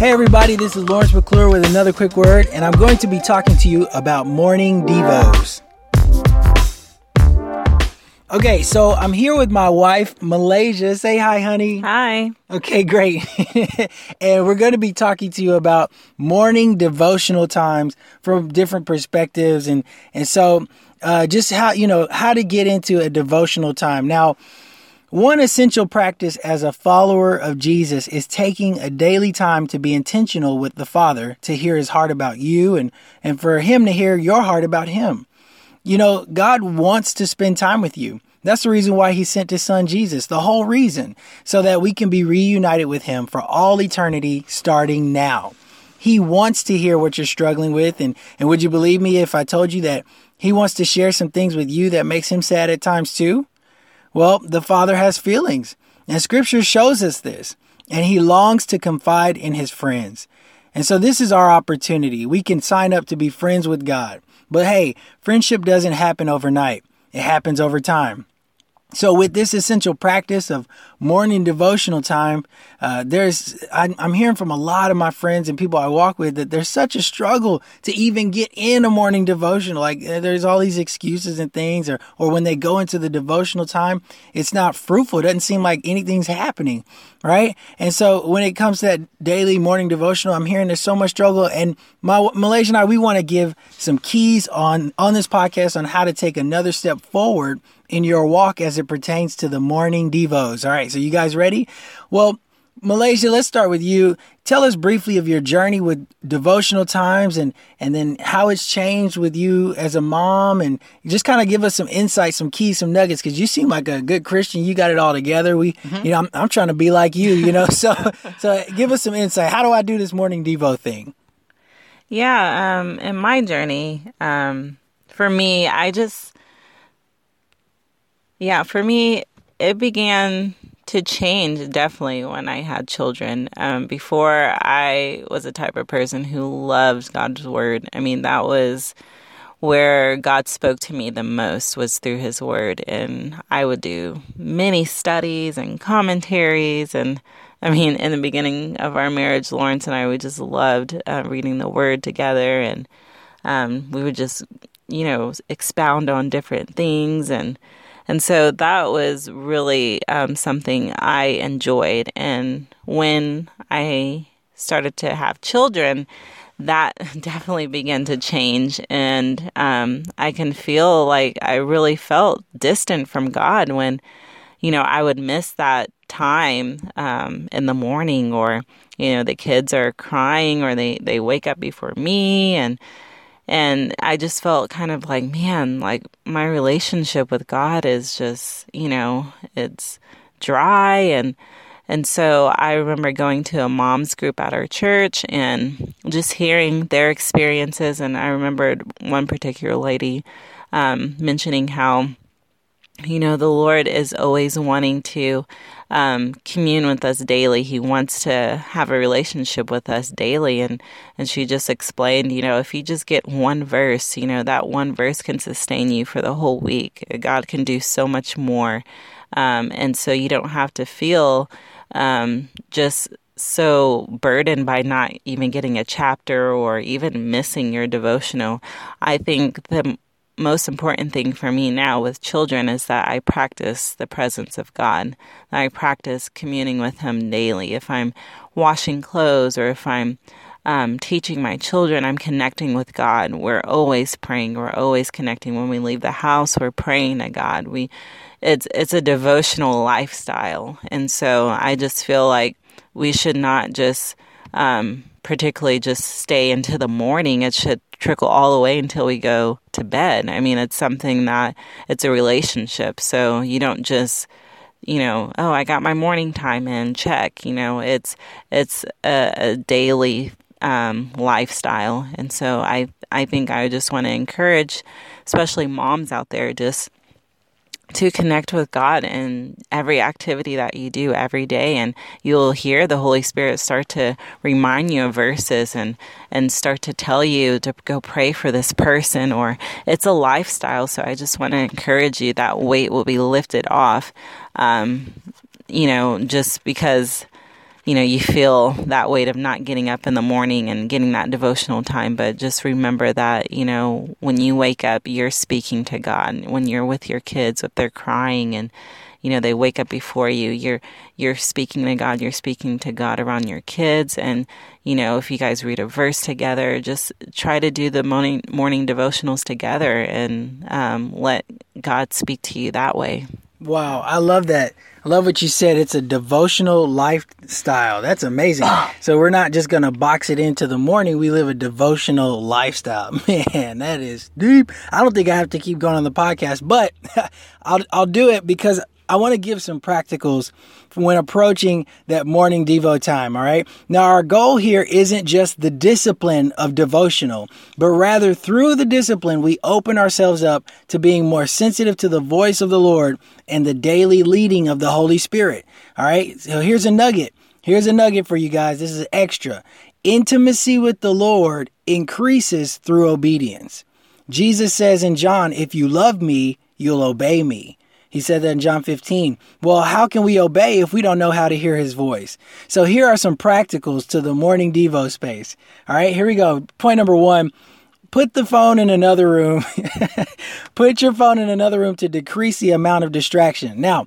Hey, everybody, this is Lawrence McClure with another quick word, and I'm going to be talking to you about morning devos. Okay, so I'm here with my wife, Malaysia. Say hi, honey. Hi. Okay, great. and we're going to be talking to you about morning devotional times from different perspectives, and and so uh, just how you know how to get into a devotional time. Now, one essential practice as a follower of Jesus is taking a daily time to be intentional with the Father, to hear his heart about you and, and for him to hear your heart about him. You know, God wants to spend time with you. That's the reason why he sent his son Jesus, the whole reason, so that we can be reunited with him for all eternity starting now. He wants to hear what you're struggling with and and would you believe me if I told you that he wants to share some things with you that makes him sad at times too? Well, the Father has feelings, and Scripture shows us this, and He longs to confide in His friends. And so, this is our opportunity. We can sign up to be friends with God. But hey, friendship doesn't happen overnight, it happens over time. So, with this essential practice of morning devotional time, uh, there's I'm hearing from a lot of my friends and people I walk with that there's such a struggle to even get in a morning devotional. Like uh, there's all these excuses and things, or or when they go into the devotional time, it's not fruitful. It doesn't seem like anything's happening, right? And so when it comes to that daily morning devotional, I'm hearing there's so much struggle. And my Malaysia and I, we want to give some keys on on this podcast on how to take another step forward in your walk as it pertains to the morning devos. All right, so you guys ready? Well, Malaysia, let's start with you. Tell us briefly of your journey with devotional times and and then how it's changed with you as a mom and just kind of give us some insight, some keys, some nuggets because you seem like a good Christian. You got it all together. We, mm-hmm. you know, I'm, I'm trying to be like you, you know. so so give us some insight. How do I do this morning devo thing? Yeah, um, in my journey, um, for me, I just yeah, for me, it began to change definitely when I had children. Um, before, I was a type of person who loved God's word. I mean, that was where God spoke to me the most was through His Word, and I would do many studies and commentaries. And I mean, in the beginning of our marriage, Lawrence and I we just loved uh, reading the Word together, and um, we would just, you know, expound on different things and and so that was really um, something I enjoyed. And when I started to have children, that definitely began to change. And um, I can feel like I really felt distant from God when, you know, I would miss that time um, in the morning or, you know, the kids are crying or they, they wake up before me and and I just felt kind of like, man, like my relationship with God is just, you know, it's dry and and so I remember going to a mom's group at our church and just hearing their experiences. And I remembered one particular lady um, mentioning how, you know, the Lord is always wanting to um, commune with us daily. He wants to have a relationship with us daily. And, and she just explained, you know, if you just get one verse, you know, that one verse can sustain you for the whole week. God can do so much more. Um, and so you don't have to feel um, just so burdened by not even getting a chapter or even missing your devotional. I think the most important thing for me now with children is that I practice the presence of God. I practice communing with Him daily. If I'm washing clothes or if I'm um, teaching my children, I'm connecting with God. We're always praying. We're always connecting. When we leave the house, we're praying to God. We, it's it's a devotional lifestyle, and so I just feel like we should not just um, particularly just stay into the morning. It should trickle all the way until we go to bed. I mean, it's something that it's a relationship. So you don't just you know, oh, I got my morning time in, check. You know, it's it's a, a daily um, lifestyle, and so I I think I just want to encourage, especially moms out there, just to connect with God in every activity that you do every day and you'll hear the Holy Spirit start to remind you of verses and and start to tell you to go pray for this person or it's a lifestyle so I just want to encourage you that weight will be lifted off um, you know just because you know, you feel that weight of not getting up in the morning and getting that devotional time. But just remember that, you know, when you wake up, you're speaking to God. When you're with your kids, if they're crying and, you know, they wake up before you, you're, you're speaking to God, you're speaking to God around your kids. And, you know, if you guys read a verse together, just try to do the morning, morning devotionals together and um, let God speak to you that way. Wow, I love that. I love what you said. It's a devotional lifestyle. That's amazing. Ah. so we're not just going to box it into the morning. We live a devotional lifestyle. Man, that is deep. I don't think I have to keep going on the podcast, but I'll I'll do it because I want to give some practicals when approaching that morning Devo time, all right? Now, our goal here isn't just the discipline of devotional, but rather through the discipline, we open ourselves up to being more sensitive to the voice of the Lord and the daily leading of the Holy Spirit, all right? So here's a nugget. Here's a nugget for you guys. This is extra. Intimacy with the Lord increases through obedience. Jesus says in John, If you love me, you'll obey me. He said that in John 15. Well, how can we obey if we don't know how to hear his voice? So here are some practicals to the morning Devo space. All right, here we go. Point number one put the phone in another room. put your phone in another room to decrease the amount of distraction. Now,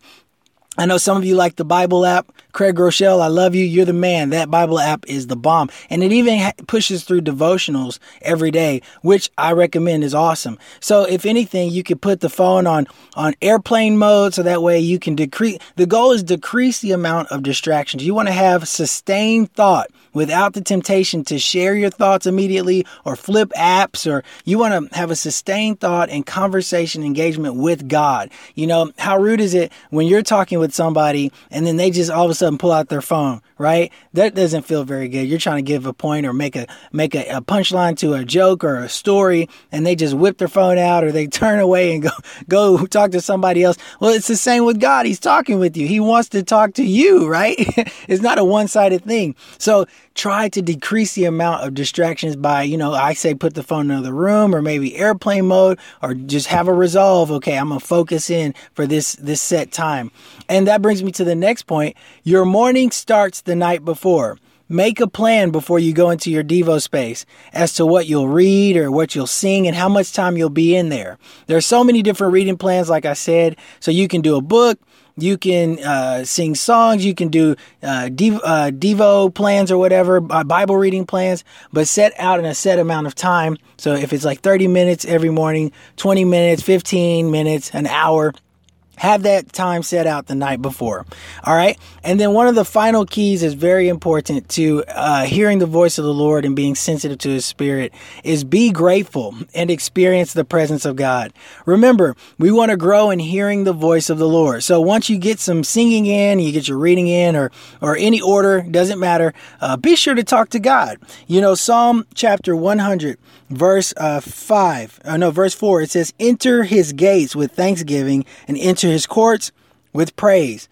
I know some of you like the Bible app. Craig Groeschel, I love you. You're the man. That Bible app is the bomb. And it even pushes through devotionals every day, which I recommend is awesome. So if anything, you could put the phone on, on airplane mode so that way you can decrease. The goal is decrease the amount of distractions. You want to have sustained thought without the temptation to share your thoughts immediately or flip apps or you want to have a sustained thought and conversation engagement with God. You know, how rude is it when you're talking with somebody and then they just all of a sudden pull out their phone, right? That doesn't feel very good. You're trying to give a point or make a make a, a punchline to a joke or a story and they just whip their phone out or they turn away and go go talk to somebody else. Well, it's the same with God. He's talking with you. He wants to talk to you, right? it's not a one-sided thing. So try to decrease the amount of distractions by, you know, I say put the phone in another room or maybe airplane mode or just have a resolve. Okay, I'm gonna focus in for this this set time. And that brings me to the next point. Your morning starts the night before. Make a plan before you go into your Devo space as to what you'll read or what you'll sing and how much time you'll be in there. There are so many different reading plans, like I said, so you can do a book, you can uh, sing songs. You can do uh, Devo, uh, Devo plans or whatever, uh, Bible reading plans, but set out in a set amount of time. So if it's like 30 minutes every morning, 20 minutes, 15 minutes, an hour, have that time set out the night before. All right. And then one of the final keys is very important to uh, hearing the voice of the Lord and being sensitive to his spirit is be grateful and experience the presence of God. Remember, we want to grow in hearing the voice of the Lord. So once you get some singing in, you get your reading in or, or any order, doesn't matter. Uh, be sure to talk to God. You know, Psalm chapter 100 verse uh, 5, uh, no, verse 4, it says, Enter his gates with thanksgiving and enter his courts with praise.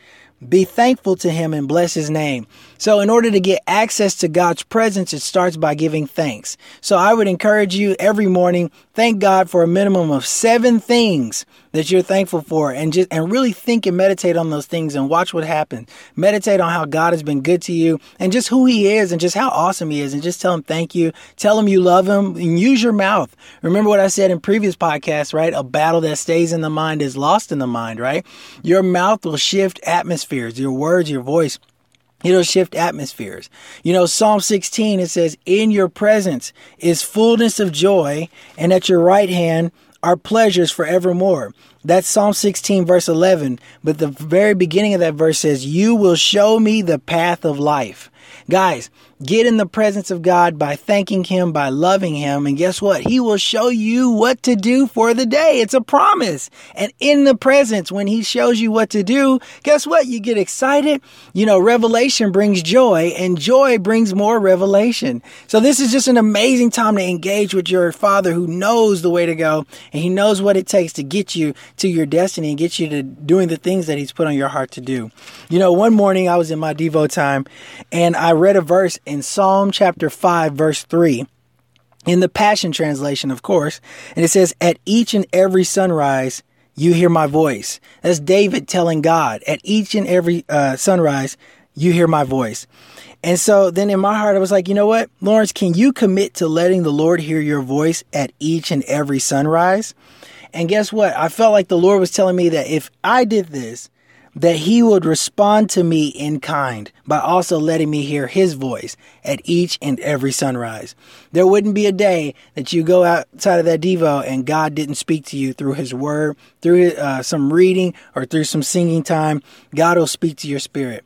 Be thankful to him and bless his name. So, in order to get access to God's presence, it starts by giving thanks. So, I would encourage you every morning, thank God for a minimum of seven things that you're thankful for and just and really think and meditate on those things and watch what happens. Meditate on how God has been good to you and just who he is and just how awesome he is and just tell him thank you. Tell him you love him and use your mouth. Remember what I said in previous podcasts, right? A battle that stays in the mind is lost in the mind, right? Your mouth will shift atmospheres, your words, your voice It'll shift atmospheres. You know, Psalm 16, it says, In your presence is fullness of joy, and at your right hand are pleasures forevermore. That's Psalm 16, verse 11. But the very beginning of that verse says, You will show me the path of life. Guys, Get in the presence of God by thanking Him, by loving Him. And guess what? He will show you what to do for the day. It's a promise. And in the presence, when He shows you what to do, guess what? You get excited. You know, revelation brings joy and joy brings more revelation. So this is just an amazing time to engage with your Father who knows the way to go and He knows what it takes to get you to your destiny and get you to doing the things that He's put on your heart to do. You know, one morning I was in my Devo time and I read a verse in Psalm chapter 5, verse 3, in the Passion Translation, of course, and it says, At each and every sunrise, you hear my voice. That's David telling God, At each and every uh, sunrise, you hear my voice. And so then in my heart, I was like, you know what, Lawrence, can you commit to letting the Lord hear your voice at each and every sunrise? And guess what? I felt like the Lord was telling me that if I did this, that he would respond to me in kind by also letting me hear his voice at each and every sunrise. There wouldn't be a day that you go outside of that Devo and God didn't speak to you through his word, through uh, some reading, or through some singing time. God will speak to your spirit.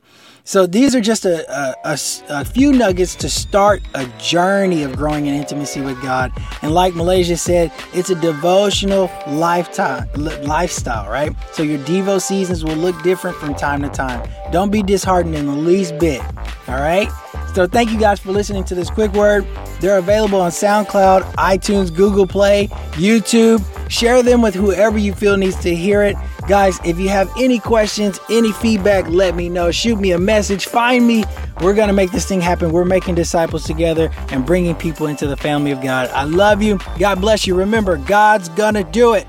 So these are just a, a, a, a, few nuggets to start a journey of growing in intimacy with God. And like Malaysia said, it's a devotional lifetime lifestyle, right? So your Devo seasons will look different from time to time. Don't be disheartened in the least bit. All right. So thank you guys for listening to this quick word. They're available on SoundCloud, iTunes, Google Play, YouTube. Share them with whoever you feel needs to hear it. Guys, if you have any questions, any feedback, let me know. Shoot me a message. Find me. We're going to make this thing happen. We're making disciples together and bringing people into the family of God. I love you. God bless you. Remember, God's going to do it.